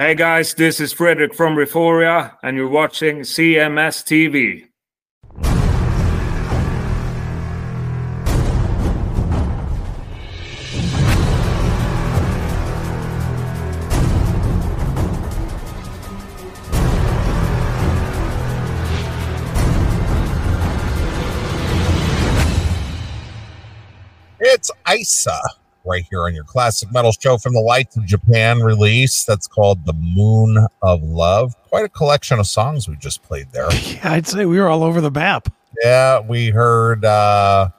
Hey guys, this is Frederick from Reforia, and you're watching CMS TV. It's Isa right here on your classic metal show from the Lights of Japan release. That's called The Moon of Love. Quite a collection of songs we just played there. Yeah, I'd say we were all over the map. Yeah, we heard uh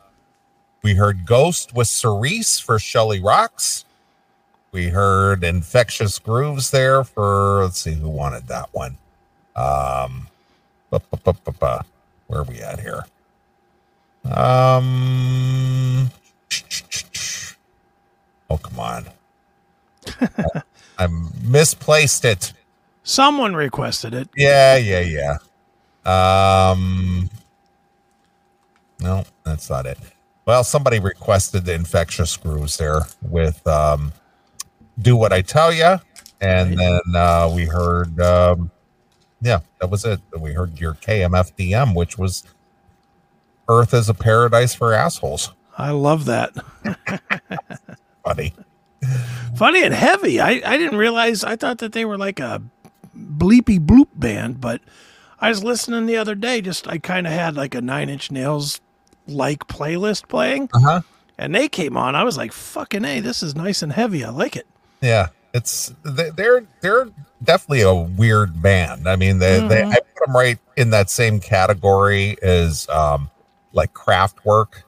we heard Ghost with Cirice for Shelly Rocks. We heard Infectious Grooves there for let's see who wanted that one. Um where are we at here? Um Oh come on. I, I misplaced it. Someone requested it. Yeah, yeah, yeah. Um, no, that's not it. Well, somebody requested the infectious screws there with um, "Do What I Tell You," and then uh, we heard, um, yeah, that was it. We heard your KMFDM, which was "Earth is a Paradise for Assholes." I love that. Funny. Funny and heavy. I, I didn't realize. I thought that they were like a bleepy bloop band, but I was listening the other day. Just I kind of had like a Nine Inch Nails like playlist playing, Uh huh. and they came on. I was like, "Fucking a, this is nice and heavy. I like it." Yeah, it's they- they're they're definitely a weird band. I mean, they, they I put them right in that same category as um like Kraftwerk.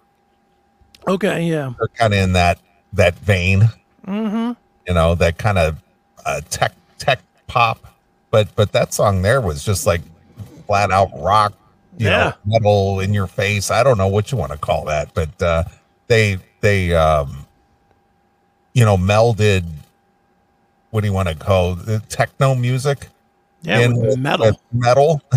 Okay, yeah. They're kind of in that that vein, Mm-hmm. you know, that kind of uh, tech tech pop. But but that song there was just like flat out rock, you Yeah. know, metal in your face. I don't know what you want to call that, but uh, they they um you know melded. What do you want to call it? techno music? Yeah, in with- metal. with metal.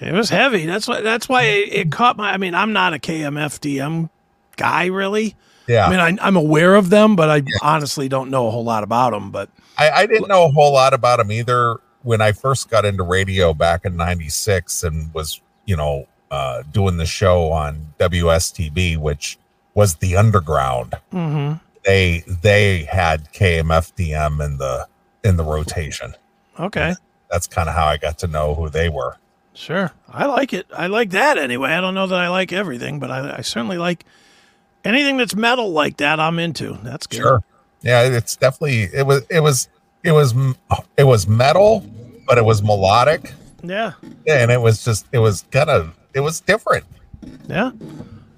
It was heavy. That's why. That's why it, it caught my. I mean, I'm not a KMFDM guy, really. Yeah, I mean, I, I'm aware of them, but I honestly don't know a whole lot about them. But I, I didn't know a whole lot about them either when I first got into radio back in '96 and was, you know, uh, doing the show on WSTB, which was the Underground. mhm. They they had KMFDM in the in the rotation. okay, That's kind of how I got to know who they were. sure. I like it. I like that anyway. I don't know that I like everything, but I, I certainly like anything that's metal like that. I'm into. That's good. Sure. Yeah, it's definitely it was it was it was it was metal, but it was melodic. Yeah, Yeah, and it was just it was kind of it was different. yeah.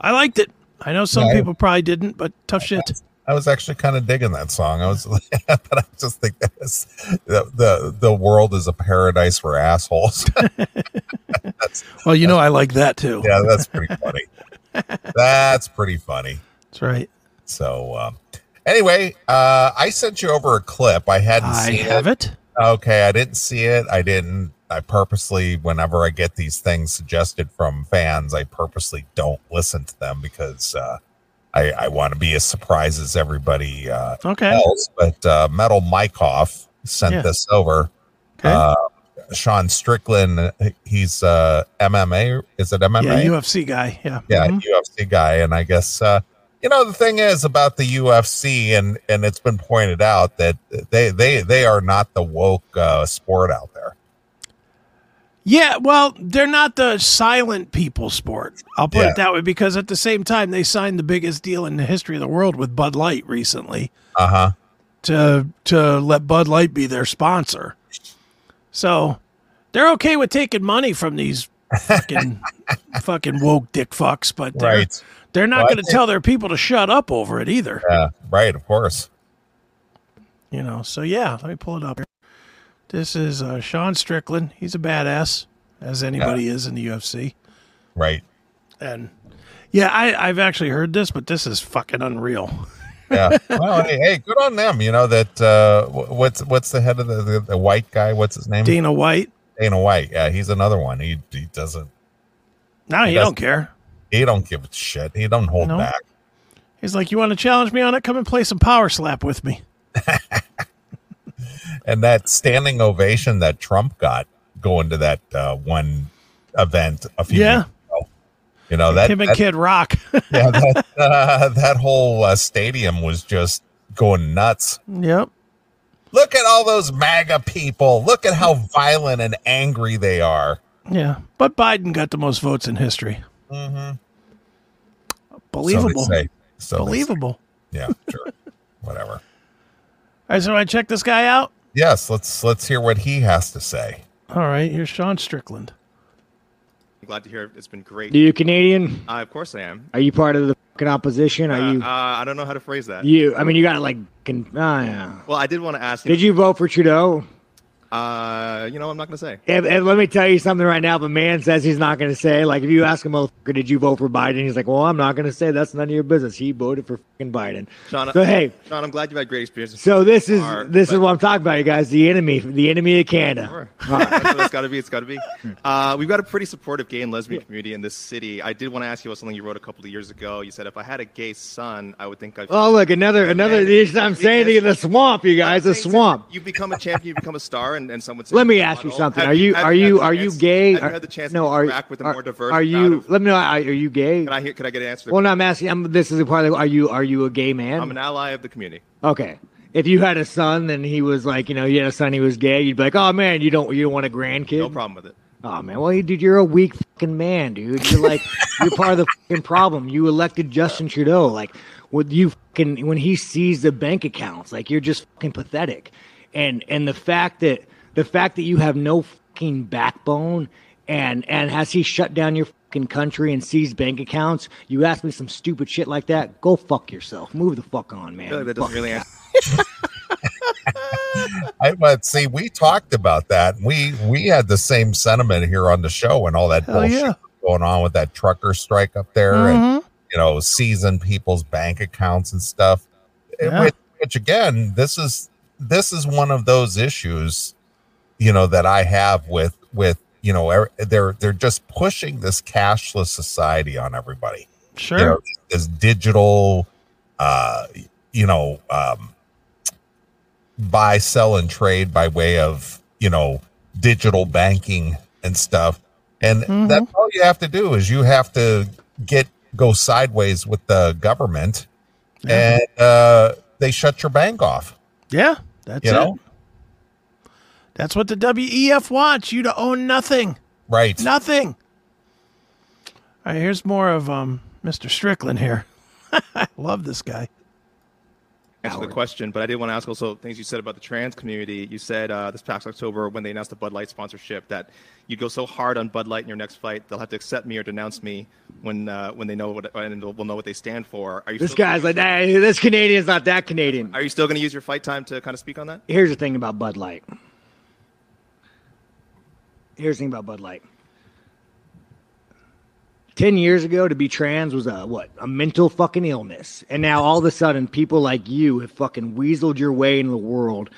I liked it. I know some Yeah, people probably didn't, but tough shit. I was actually kind of digging that song. I was, but I just think that was, the, the the world is a paradise for assholes. Well, you know, I like that too. yeah, that's pretty funny. That's pretty funny. That's right. So um, anyway, uh, I sent you over a clip. I hadn't I seen have it. it. Okay, I didn't see it. I didn't. I purposely, whenever I get these things suggested from fans, I purposely don't listen to them because uh, I, I want to be as surprised as everybody uh, Okay. else. But uh, Metal Mykoff sent Yeah. this over. Okay. Uh, Sean Strickland, he's uh, MMA. Is it MMA? yeah, UFC guy. Yeah. yeah, Mhm. UFC guy. And I guess uh, you know the thing is about the UFC, and and it's been pointed out that they they they are not the woke uh, sport out there. Yeah, well, they're not the silent people sport. I'll put Yeah. it that way because at the same time they signed the biggest deal in the history of the world with Bud Light recently Uh huh. to to let Bud Light be their sponsor. So they're okay with taking money from these fucking fucking woke dick fucks, but they're, Right. they're not Well, going to tell their people to shut up over it either. Yeah. Right. Of course. You know, so yeah, let me pull it up here. This is uh, Sean Strickland. He's a badass, as anybody is in the UFC. Right. And yeah, I, I've actually heard this, but this is fucking unreal. Yeah. well, hey, hey, good on them. You know that. Uh, what's what's the head of the, the the white guy? What's his name? Dana White. Dana White. Yeah, he's another one. He he doesn't. No, he That's- don't care. He don't give a shit. He don't hold No. back. He's like, you want to challenge me on it? Come and play some power slap with me. and that standing ovation that Trump got going to that uh, one event a few Yeah. years ago. You know that, Him and that- Kid Rock. yeah, that, uh, that whole uh, stadium was just going nuts. yep. Look at all those MAGA people. Look at how violent and angry they are. Yeah. But Biden got the most votes in history. Mm-hmm. Believable. So they say. So they say. Believable. Yeah, sure. Whatever. All right, so I check this guy out. Yes, let's let's hear what he has to say. All right, here's Sean Strickland. I'm glad to hear it. It's been great. Are you Canadian? Uh, of course I am. Are you part of the fucking opposition? Are Uh, you? uh, I don't know how to phrase that. you? I mean, you got to like. Can, oh, yeah. Well, I did want to ask. Did you vote for Trudeau? Uh, you know, I'm not going to say. And, and let me tell you something right now. The man says he's not going to say, like, if you ask him, motherfucker, did you vote for Biden? He's like, well, I'm not going to say. That's none of your business. He voted for fucking Biden. Sean, So hey, Sean, I'm glad you've had great experiences. so this is Are- this is what I'm talking about, you guys. The enemy, the enemy of Canada. Sure. That's what it's got to be. It's got to be. Uh, we've got a pretty supportive gay and lesbian community in this city. I did want to ask you about something you wrote a couple of years ago. You said if I had a gay son, I would think I'd. Oh, look, another another. I'm saying to you, the swamp, you guys, the swamp. You become a champion, you become a star, and, and someone. Let me ask you oh, something. Have Are you have are you are you chance- gay? Have you had the chance no, to are interact with a more diverse Are you? of- Let me know. Are, are you gay? Can I hear? Can I get an answer? Well, no, I'm asking. I'm, this is a part of. Are you are you a gay man? I'm an ally of the community. Okay. If you had a son and he was like, you know, you had a son, he was gay, you'd be like, oh man, you don't, you don't want a grandkid. No problem with it. Oh man, well, dude, you're a weak fucking man, dude. You're like, you're part of the fucking problem. You elected Justin Trudeau, like, with you fucking when he sees the bank accounts, like, you're just fucking pathetic. And and the fact that the fact that you have no fucking backbone, and and has he shut down your fucking country and seized bank accounts? You ask me some stupid shit like that, go fuck yourself. Move the fuck on, man. I feel like that doesn't really. I but see, we talked about that. We we had the same sentiment here on the show and all that Hell bullshit yeah. going on with that trucker strike up there and mm-hmm. you know seizing people's bank accounts and stuff. Yeah. Which, which again, this is this is one of those issues, you know, that I have with with you know er- they're they're just pushing this cashless society on everybody. Sure. you know, this digital uh you know um buy sell and trade by way of you know digital banking and stuff. And that's all you have to do is you have to get go sideways with the government and uh they shut your bank off. Yeah, that's you it. know That's what the WEF wants you to own nothing. right Nothing. All right, here's more of um, Mr. Strickland here. I love this guy. answer the question, but I did want to ask also things you said about the trans community. You said uh, this past October when they announced the Bud Light sponsorship that you'd go so hard on Bud Light in your next fight they'll have to accept me or denounce me when uh, when they know what and will know what they stand for. Are you This guy's like, hey, this Canadian's not that Canadian. Are you still going to use your fight time to kind of speak on that? Here's the thing about Bud Light. Here's the thing about Bud Light. Ten years ago, to be trans was a what? A mental fucking illness, and now all of a sudden, people like you have fucking weaseled your way into the world.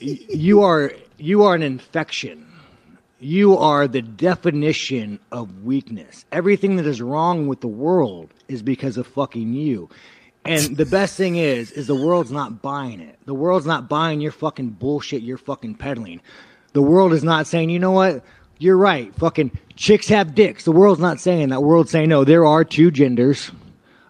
You are you are an infection. You are the definition of weakness. Everything that is wrong with the world is because of fucking you. And the best thing is, is the world's not buying it. The world's not buying your fucking bullshit you're fucking peddling. The world is not saying, you know what? You're right. Fucking chicks have dicks. The world's not saying that. The world's saying, no, there are two genders.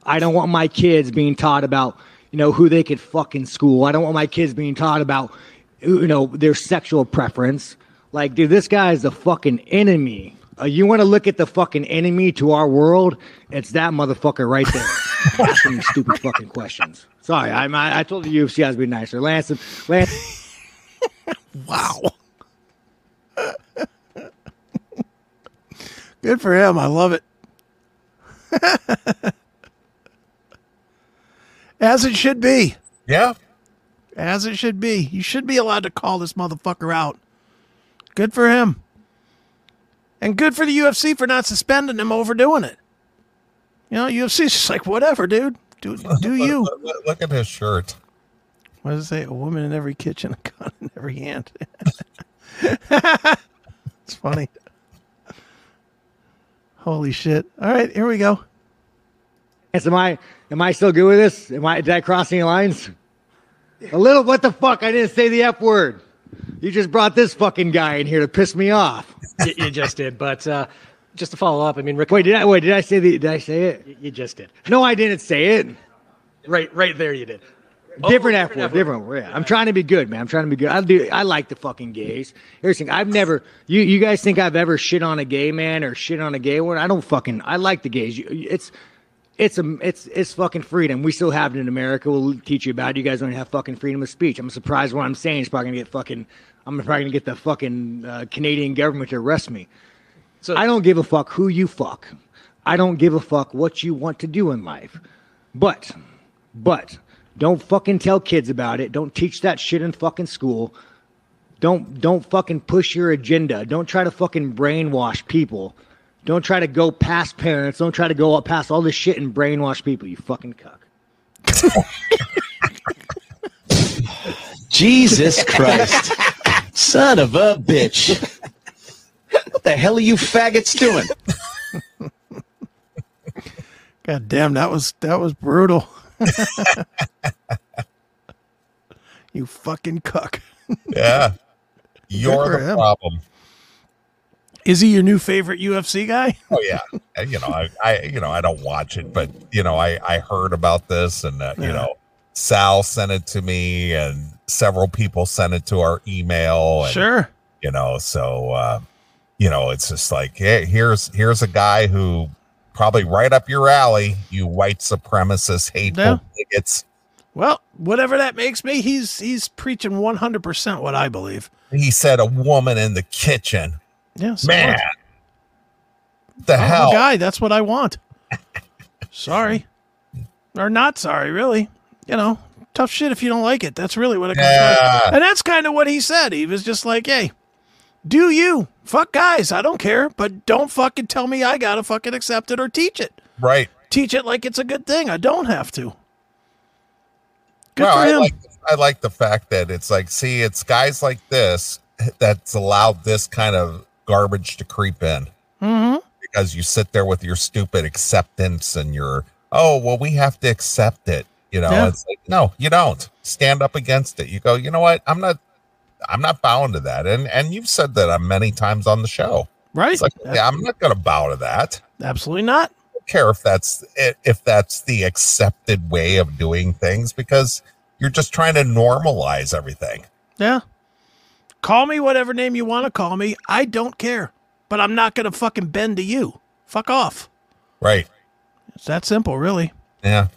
I don't want my kids being taught about, you know, who they could fuck in school. I don't want my kids being taught about, you know, their sexual preference. Like, dude, this guy is the fucking enemy. Uh, you want to look at the fucking enemy to our world? It's that motherfucker right there, asking stupid fucking questions. Sorry, I, I I told the UFC I was being nicer. Lance, Lance, Wow. Good for him. I love it. As it should be. yeah As it should be. You should be allowed to call this motherfucker out. Good for him. And good for the UFC for not suspending him over doing it. You know, UFC's just like, whatever, dude. Do, do you. look, look- look at his shirt What does it say? A woman in every kitchen, a gun in every hand. it's funny. Holy shit. All right, here we go. am I am I still good with this? Am I did I cross any lines? A little. What the fuck? I didn't say the f word. You just brought this fucking guy in here to piss me off. you, you just did. But uh, just to follow up, I mean, Rick, Wait, did I? Wait, did I say the? Did I say it? you, you just did. No, I didn't say it. Right, right there, you did. Different Oh, F word, different word. Yeah. I'm trying to be good, man. I'm trying to be good. I do. I like the fucking gays. Here's the thing. I've never. You you guys think I've ever shit on a gay man or shit on a gay one? I don't fucking. I like the gays. You, it's. It's a it's it's fucking freedom. We still have it in America. We'll teach you about it. You guys don't have fucking freedom of speech. I'm surprised what I'm saying is probably gonna get fucking. I'm probably gonna get the fucking uh, Canadian government to arrest me. So I don't give a fuck who you fuck. I don't give a fuck what you want to do in life. But, but, don't fucking tell kids about it. Don't teach that shit in fucking school. Don't don't fucking push your agenda. Don't try to fucking brainwash people. Don't try to go past parents. Don't try to go up past all this shit and brainwash people. You fucking cuck. Jesus Christ. Son of a bitch. What the hell are you faggots doing? God damn, that was that was brutal. you fucking cuck. Yeah. You're the him. problem. Is he your new favorite UFC guy? Oh yeah, you know, I, I, you know, I don't watch it, but you know, I, I heard about this, and uh, you know, Sal sent it to me, and several people sent it to our email, and, Sure. you know, so uh, you know, it's just like, hey, here's here's a guy who probably right up your alley, you white supremacist, hateful Yeah. bigots. Well, whatever that makes me, he's he's preaching 100% what I believe. He said a woman in the kitchen. Yeah, so Man, what? the I'm hell? a guy. That's what I want. sorry, or not sorry. Really, you know, tough shit if you don't like it. That's really what it comes down to. And that's kind of what he said. He was just like, "Hey, do you fuck guys? I don't care, but don't fucking tell me I gotta fucking accept it or teach it. Right. Teach it like it's a good thing. I don't have to." Good well, for I like I like the fact that it's like, see, it's guys like this that's allowed this kind of garbage to creep in hmm because you sit there with your stupid acceptance and your oh well we have to accept it you know Yeah. it's like no you don't stand up against it you go you know what i'm not i'm not bowing to that and and you've said that uh, many times on the show Right? it's like yeah i'm not gonna bow to that Absolutely not. I don't care if that's if that's the accepted way of doing things because you're just trying to normalize everything Yeah. Call me whatever name you want to call me. I don't care. But I'm not going to fucking bend to you. Fuck off. right It's that simple, really. yeah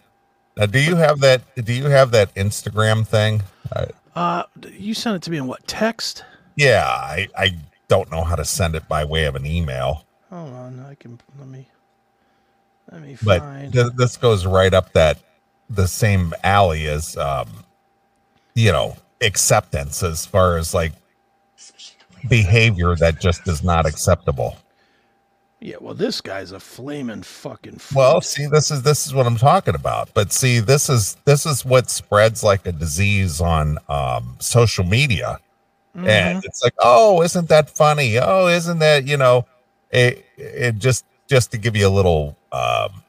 now do you have that do you have that instagram thing uh, Uh, you sent it to me in what text? yeah i i don't know how to send it by way of an email Hold on, I can let me let me but find. th- this goes right up that the same alley as um you know acceptance as far as like behavior that just is not acceptable yeah, well, this guy's a flaming fucking. Well see this is this is what i'm talking about but see this is this is what spreads like a disease on um social media Mm-hmm. and it's like oh isn't that funny oh isn't that you know it, it just just to give you a little um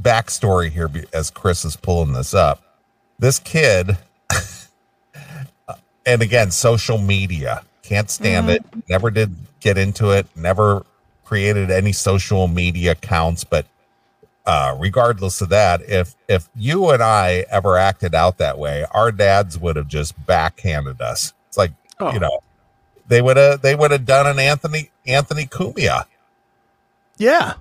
backstory here as chris is pulling this up this kid and again social media can't stand it never did get into it never created any social media accounts but uh regardless of that if if you and i ever acted out that way our dads would have just backhanded us it's like Oh. you know they would have they would have done an anthony anthony cumia yeah,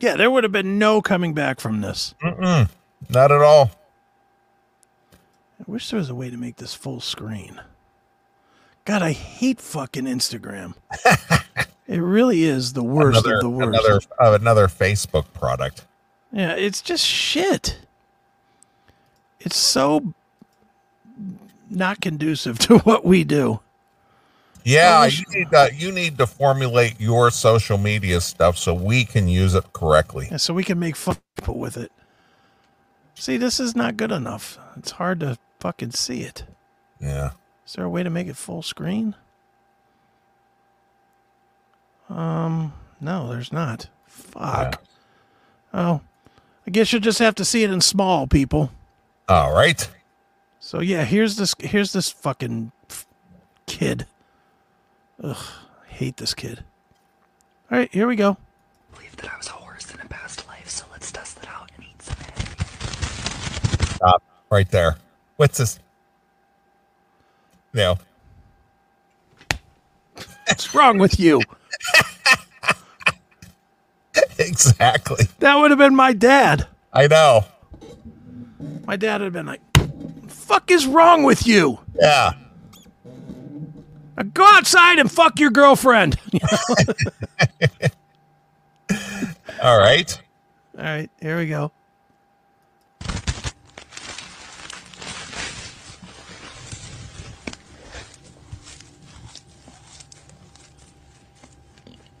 yeah. There would have been no coming back from this. Mm-mm, not at all I wish there was a way to make this full screen. God, I hate fucking Instagram. it really is the worst another of the worst. another uh, another facebook product Yeah, it's just shit. It's so not conducive to what we do. yeah you need to, you need to formulate your social media stuff so we can use it correctly Yeah, so we can make fun people with it. See, this is not good enough. It's hard to fucking see it. yeah Is there a way to make it full screen? Um, no, there's not. Fuck. Oh, I guess you'll just have to see it in small, people. all right So yeah, here's this here's this fucking f- kid. Ugh, I hate this kid. All right, here we go. believe that I was a horse in a past life, so let's test it out and eat some egg. Stop right there. What's this? No. What's wrong with you? exactly. That would have been my dad. I know. My dad would have been like, "Fuck is wrong with you? Yeah. Now go outside and fuck your girlfriend." All right. All right, here we go.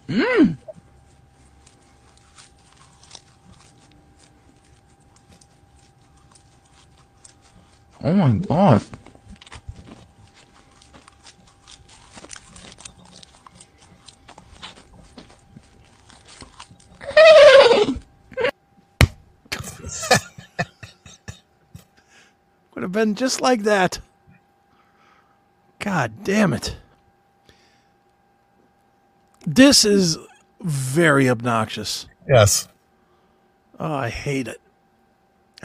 Mmm. Oh my god. Would have been just like that. God damn it. This is very obnoxious. Yes. Oh, I hate it.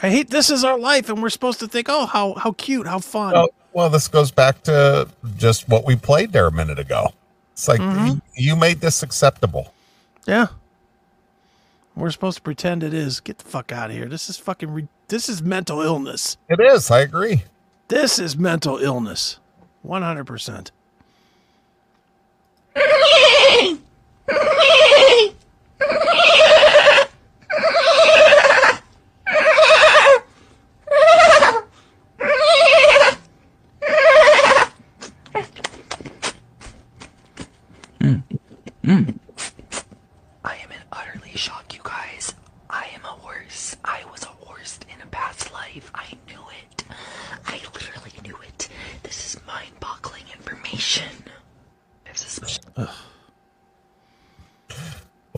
I hate this is our life, and we're supposed to think, oh, how how cute, how fun. Oh, well, this goes back to just what we played there a minute ago. It's like mm-hmm. you, you made this acceptable. Yeah. We're supposed to pretend it is. Get the fuck out of here. This is fucking. Re- this is mental illness. It is. I agree. This is mental illness. One hundred percent. I am in utterly shock, you guys. I am a horse. I was a horse in a past life. I knew it. I literally knew it. This is mind boggling information. This is. Well,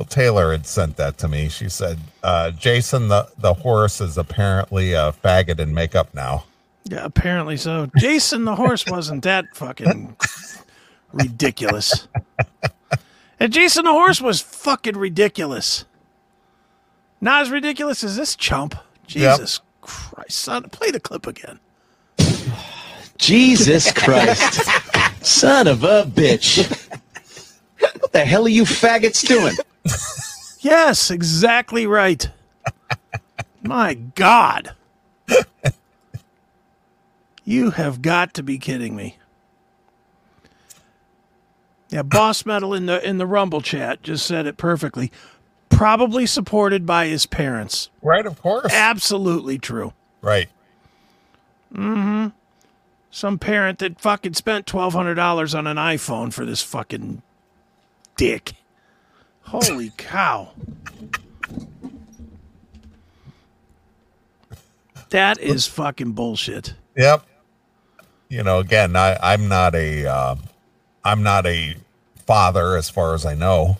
Taylor had sent that to me. She said, uh, Jason, the, the horse is apparently a faggot in makeup now. Yeah, apparently so. Jason the horse wasn't that fucking ridiculous. And Jason the horse was fucking ridiculous. Not as ridiculous as this chump. Jesus Christ, son. Play the clip again. Jesus Christ. Son of a bitch. What the hell are you faggots doing? Yes, exactly right. My God. You have got to be kidding me. Yeah, Boss Metal in the in the Rumble chat just said it perfectly. Probably supported by his parents. Right, of course. Absolutely true. right. Mm-hmm. Some parent that fucking spent twelve hundred dollars on an iPhone for this fucking dick. Holy cow. That is fucking bullshit. Yep. You know, again, I, I'm not a, uh, I'm not a father as far as I know,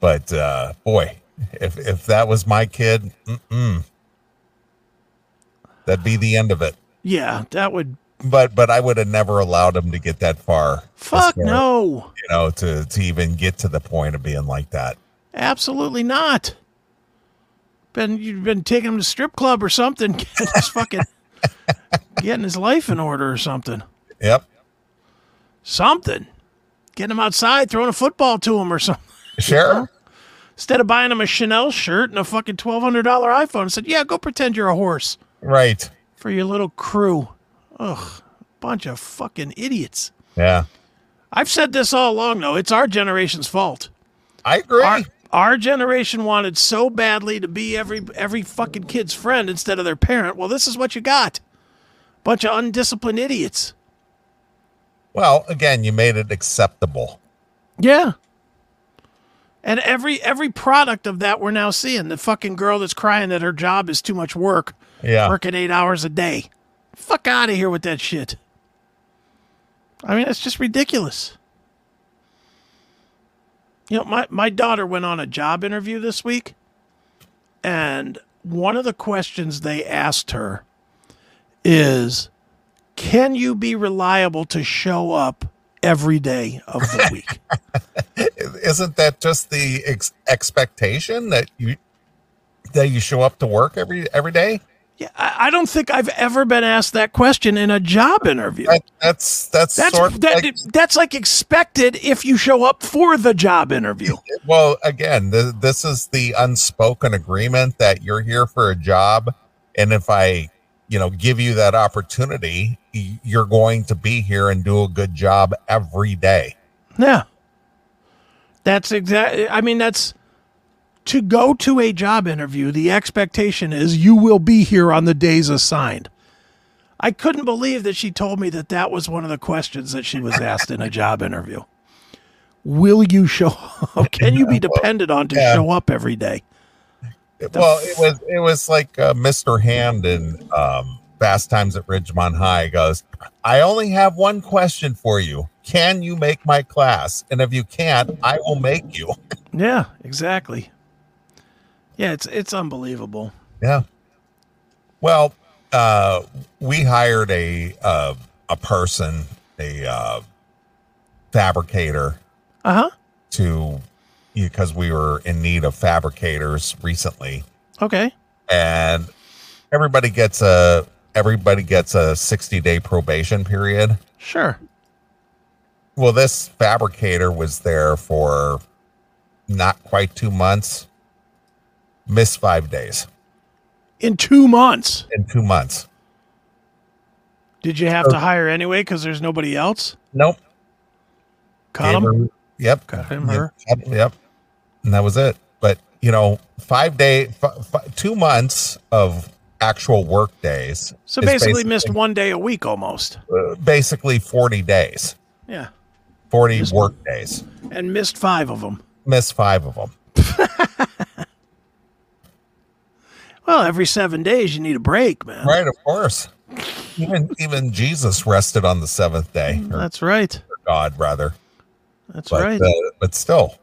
but uh, boy, if if that was my kid, that'd be the end of it. Yeah, that would But but I would have never allowed him to get that far. fuck far- no. You know, to to even get to the point of being like that. Absolutely not. Been you've been taking him to strip club or something, getting his fucking getting his life in order or something. Yep. Something. Getting him outside, throwing a football to him or something. Sure. Instead of buying him a Chanel shirt and a fucking twelve hundred dollar iPhone, I said, "Yeah, go pretend you're a horse Right. for your little crew." Ugh, bunch of fucking idiots. Yeah. I've said this all along, though. It's our generation's fault. I agree. Our, our generation wanted so badly to be every every fucking kid's friend instead of their parent. Well, this is what you got. Bunch of undisciplined idiots. well, again, you made it acceptable. Yeah. And every every product of that we're now seeing. The fucking girl that's crying that her job is too much work, Yeah. working eight hours a day. Fuck out of here with that shit. I mean, it's just ridiculous. You know, my, my daughter went on a job interview this week, and one of the questions they asked her is can you be reliable to show up every day of the week? Isn't that just the ex- expectation that you that you show up to work every every day? Yeah, I, don't think I've ever been asked that question in a job interview. That, that's that's That's sort of that, like, that's like expected if you show up for the job interview. well again th- this is the unspoken agreement that you're here for a job and if i you know give you that opportunity you're going to be here and do a good job every day Yeah. That's exactly, I mean, that's to go to a job interview, the expectation is you will be here on the days assigned. I couldn't believe that she told me that that was one of the questions that she was asked in a job interview. Will you show up? Can you be depended on to Yeah. show up every day? well it was it was like uh, mr hand in um fast times at ridgemont high goes i only have one question for you can you make my class and if you can't i will make you Yeah, exactly. Yeah, it's it's unbelievable. Yeah. Well, uh, we hired a uh, a person, a uh, fabricator, Uh huh. to because we were in need of fabricators recently, Okay. and everybody gets a everybody gets a sixty day probation period. Sure. Well, this fabricator was there for not quite two months, missed five days In two months, in two months. did you have to hire anyway because there's nobody else? Nope. Gave 'em? her- Yep. Cut him, Yep, her. cut- Yep. And that was it. But you know, five day, f- f- two months of actual work days. So is basically, missed one day a week almost. uh, basically forty days, Yeah, forty work days. and missed five of them. Missed five of them. Well, every seven days you need a break, man. Right, of course. Even even Jesus rested on the seventh day, or That's right. God rather. That's But right. uh, but still,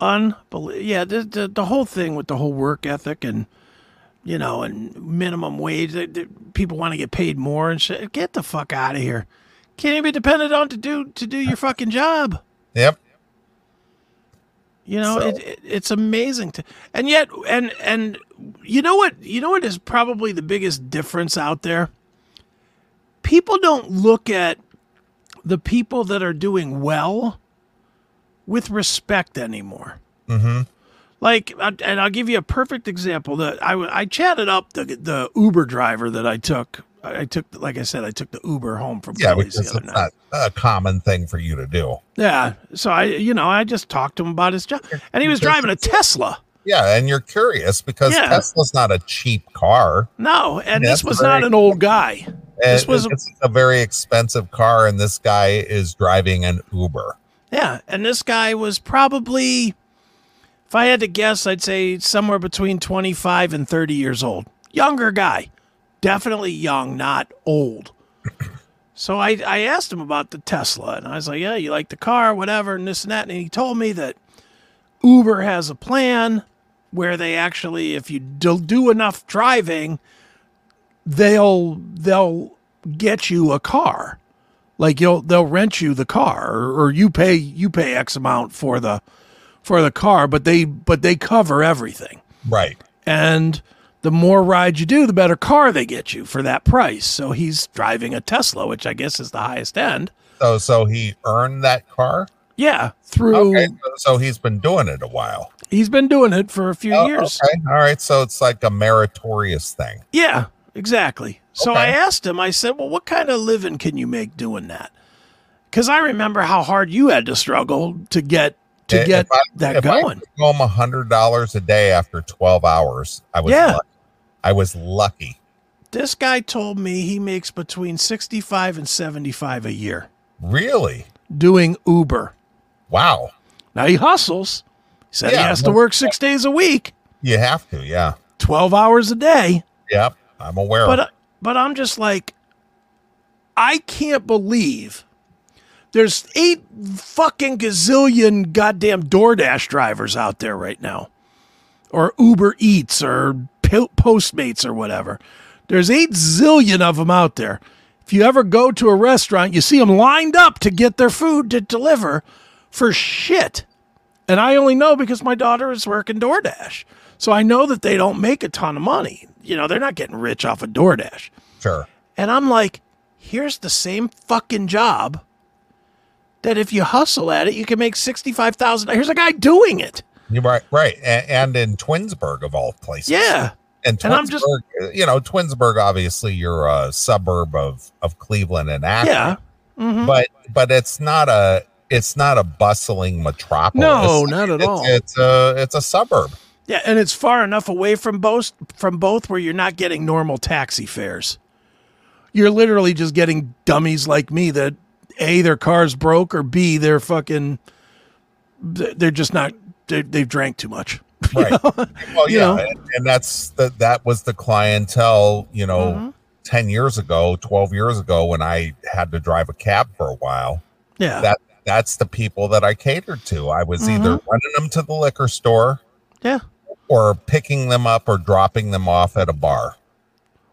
Unbelievable. Yeah, the, the the whole thing with the whole work ethic and you know and minimum wage. that- that People want to get paid more and shit. Get the fuck out of here. Can't even be dependent on to do to do your fucking job. yep. You know, So- it, it, it's amazing to, and yet, and and you know what? You know what is probably the biggest difference out there. People don't look at the people that are doing well with respect anymore. Mm-hmm. Like, and I'll give you a perfect example. That I I chatted up the the Uber driver that I took. I took, like I said, I took the Uber home from Yeah, Kelly's because the it's other night. not a common thing for you to do. Yeah, so I, you know, I just talked to him about his job, and he was driving a Tesla. Yeah, and you're curious because Yeah. Tesla's not a cheap car. No, and Yeah, this that's was very- not an old guy. And This was a- it's a very expensive car, and this guy is driving an Uber. Yeah, and this guy was probably, if I had to guess, I'd say somewhere between 25 and 30 years old. Younger guy. Definitely young, not old. So I, I asked him about the Tesla, and I was like, yeah, you like the car, whatever, and this and that. And he told me that Uber has a plan where they actually, if you do, enough driving, they'll they'll get you a car like you'll they'll rent you the car or, or you pay you pay x amount for the for the car but they but they cover everything Right. and the more rides you do the better car they get you for that price so he's driving a tesla which i guess is the highest end So, so he earned that car. yeah through Okay. So he's been doing it a while. he's been doing it for a few Oh, years Okay. All right. So it's like a meritorious thing. Yeah, exactly. So I asked him, I said, well, what kind of living can you make doing that? Because I remember how hard you had to struggle to get to If get I- that if going. took home a hundred dollars a day after twelve hours. I was. Yeah. Lucky. I was lucky. This guy told me he makes between 65 and 75 a year Really? doing Uber. Wow. Now he hustles. He said he Yeah, has to work six days a week, You have to. Yeah. 12 hours a day. Yep. I'm aware. Of it. But but I'm just like, I can't believe there's eight fucking gazillion goddamn DoorDash drivers out there right now, or Uber Eats or Postmates or whatever. There's eight zillion of them out there. If you ever go to a restaurant, you see them lined up to get their food to deliver for shit. And I only know because my daughter is working DoorDash. So I know that they don't make a ton of money. You know, they're not getting rich off of DoorDash. Sure. And I'm like, here's the same fucking job that if you hustle at it, you can make 65,000. Here's a guy doing it. You're right. Right. And, and in Twinsburg, of all places. Yeah. And And I'm just- Twinsburg, you know, Twinsburg, obviously, you're a suburb of, of Cleveland and Akron. Yeah. Mhm. But but it's not a it's not a bustling metropolis. No, not at It's- all. It's a it's a suburb. Yeah, and it's far enough away from both from both where you're not getting normal taxi fares. You're literally just getting dummies like me that a their car's broke or b they're fucking they're just not they they've drank too much. Right. well, You yeah, know? and, and that's the, that was the clientele, you know, Mm-hmm. 10 years ago, 12 years ago when I had to drive a cab for a while. Yeah. That that's the people that I catered to. I was Mm-hmm. either running them to the liquor store yeah. or picking them up or dropping them off at a bar.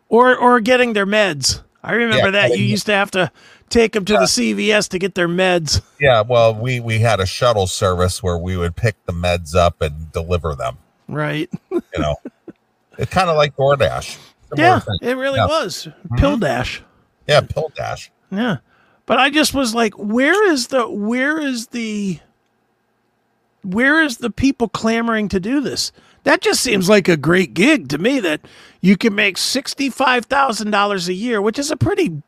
Or or getting their meds. I remember Yeah, that you used to have to take them to the CVS to get their meds. Yeah, well, we we had a shuttle service where we would pick the meds up and deliver them. Right. You know, it's kind of like DoorDash. Yeah, thing. it really Yeah. was. Mm-hmm. Pill dash. Yeah, Pill Dash. Yeah. But I just was like, where is the where is the where is the people clamoring to do this? That just seems like a great gig to me that you can make $65,000 a year, which is a pretty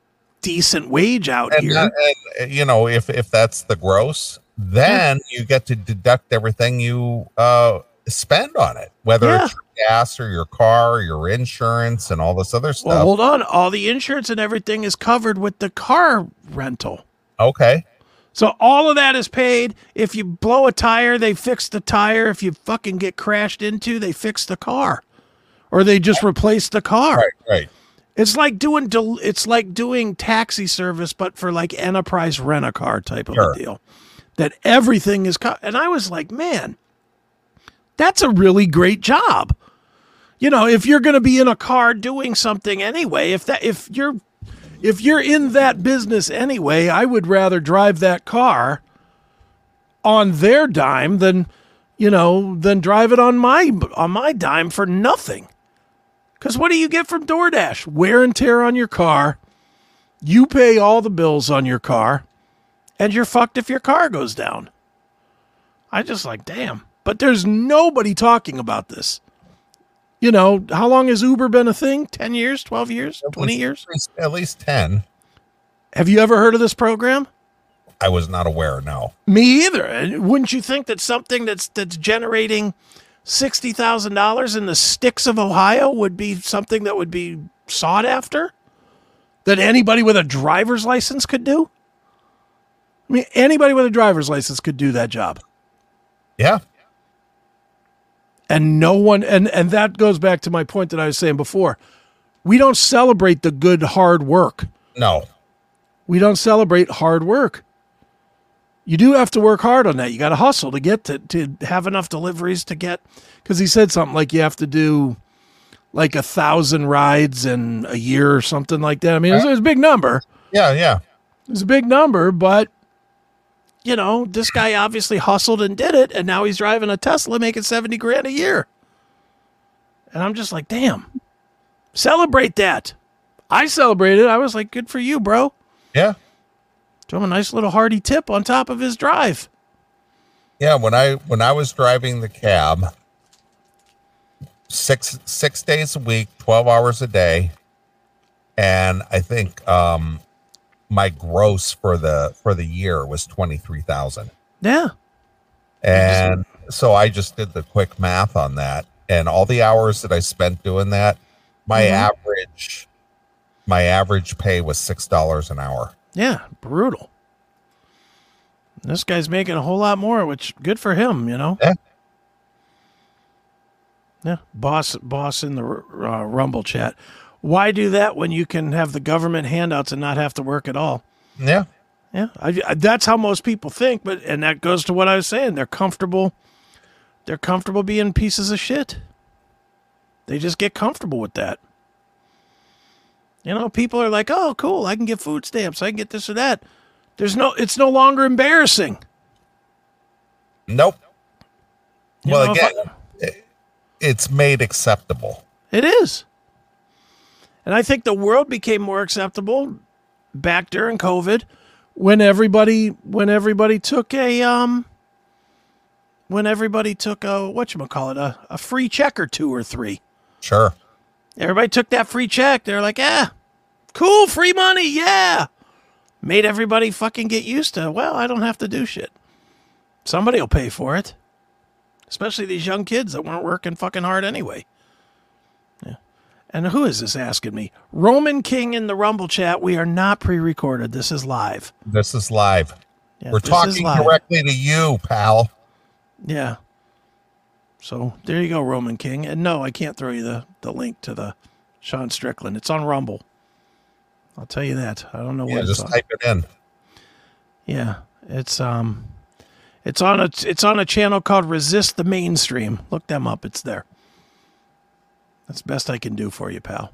decent wage out And, here. that- and, uh, you know, if if that's the gross, then you get to deduct everything you uh spend on it, whether Yeah. it's your gas or your car or your insurance and all this other stuff. well, hold on. All the insurance and everything is covered with the car rental. okay. So all of that is paid. If you blow a tire, they fix the tire. If you fucking get crashed into, they fix the car. Or they just replace the car. Right, right. It's like doing del- it's like doing taxi service, but for like enterprise rent a car type of Sure. a deal. That everything is co- and I was like, man, that's a really great job. You know, if you're going to be in a car doing something anyway, if that if you're if you're in that business anyway, I would rather drive that car on their dime than you know than drive it on my on my dime for nothing. Because what do you get from DoorDash? Wear and tear on your car. You pay all the bills on your car, and you're fucked if your car goes down. I just like, damn. But there's nobody talking about this. You know, how long has Uber been a thing? 10 years, 12 years, 20 years? At least, at least 10. Have you ever heard of this program? I was not aware, no. Me either. And wouldn't you think that something that's that's generating sixty thousand dollars in the sticks of Ohio would be something that would be sought after? That anybody with a driver's license could do? I mean, anybody with a driver's license could do that job. Yeah. And no one and and that goes back to my point that I was saying before. We don't celebrate the good hard work. No. We don't celebrate hard work. You do have to work hard on that. You got to hustle to get to, to have enough deliveries to get. Because he said something like you have to do like a thousand rides in a year or something like that. I mean, it was, it was a big number. Yeah, yeah. It was a big number, but you know, this guy obviously hustled and did it, and now he's driving a Tesla making 70 grand a year. And I'm just like, damn, celebrate that. I celebrated. I was like, good for you, bro. Yeah. Throw him a nice little hearty tip on top of his drive. Yeah, when I when I was driving the cab six six days a week, 12 hours a day, and I think um my gross for the for the year was 23,000. Yeah. And so I just did the quick math on that and all the hours that I spent doing that, my Mhm. average my average pay was $6 an hour. Yeah. Brutal. This guy's making a whole lot more, which good for him, you know? Yeah. Yeah. Boss, boss in the uh, Rumble chat. Why do that when you can have the government handouts and not have to work at all? Yeah. Yeah, I, I- that's how most people think. But and that goes to what I was saying. They're comfortable. They're comfortable being pieces of shit. They just get comfortable with that. You know, people are like, "Oh, cool! I can get food stamps. I can get this or that." There's no. It's no longer embarrassing. Nope. You well, know, again, I- it- it's made acceptable. It is. And I think the world became more acceptable back during COVID when everybody when everybody took a um when everybody took a what you call whatchamacallit, a, a free check or two or three. Sure. Everybody took that free check. They're like, yeah, cool, free money, yeah. Made everybody fucking get used to, well, I don't have to do shit. Somebody will pay for it. Especially these young kids that weren't working fucking hard anyway. Yeah. And who is this asking me? Roman King in the Rumble chat. We are not pre recorded. This is live. This is live. Yeah, We're talking live. directly to you, pal. Yeah. So there you go, Roman King. And no, I can't throw you the, the link to the Sean Strickland. It's on Rumble. I'll tell you that. I don't know Yeah, what it's just type it in. Yeah, it's um, it's on a it's on a channel called Resist the Mainstream. Look them up. It's there. That's the best I can do for you, pal.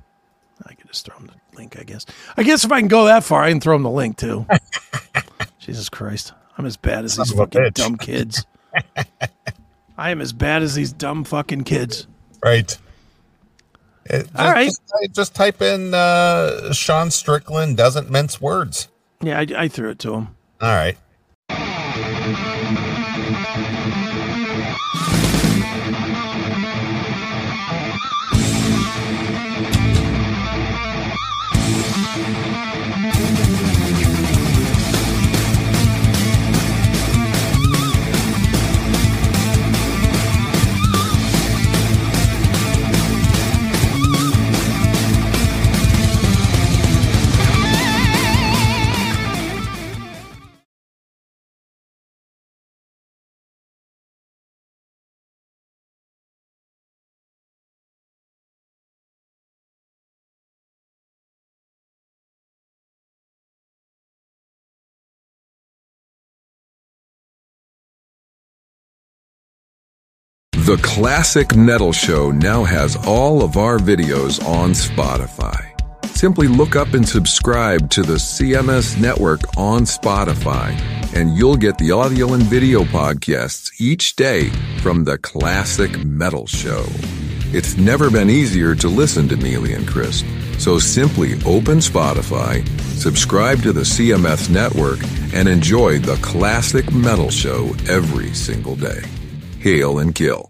I can just throw him the link, I guess. I guess if I can go that far, I can throw him the link too. Jesus Christ, I'm as bad as Son these fucking bitch. dumb kids. I am as bad as these dumb fucking kids. Right. It- just, All right. Just, just type in uh, Sean Strickland doesn't mince words. Yeah, I, I threw it to him. All right. The Classic Metal Show now has all of our videos on Spotify. Simply look up and subscribe to the CMS network on Spotify, and you'll get the audio and video podcasts each day from the Classic Metal Show. It's never been easier to listen to Neeley and Chris, so simply open Spotify, subscribe to the CMS network, and enjoy the Classic Metal Show every single day. Hail and kill.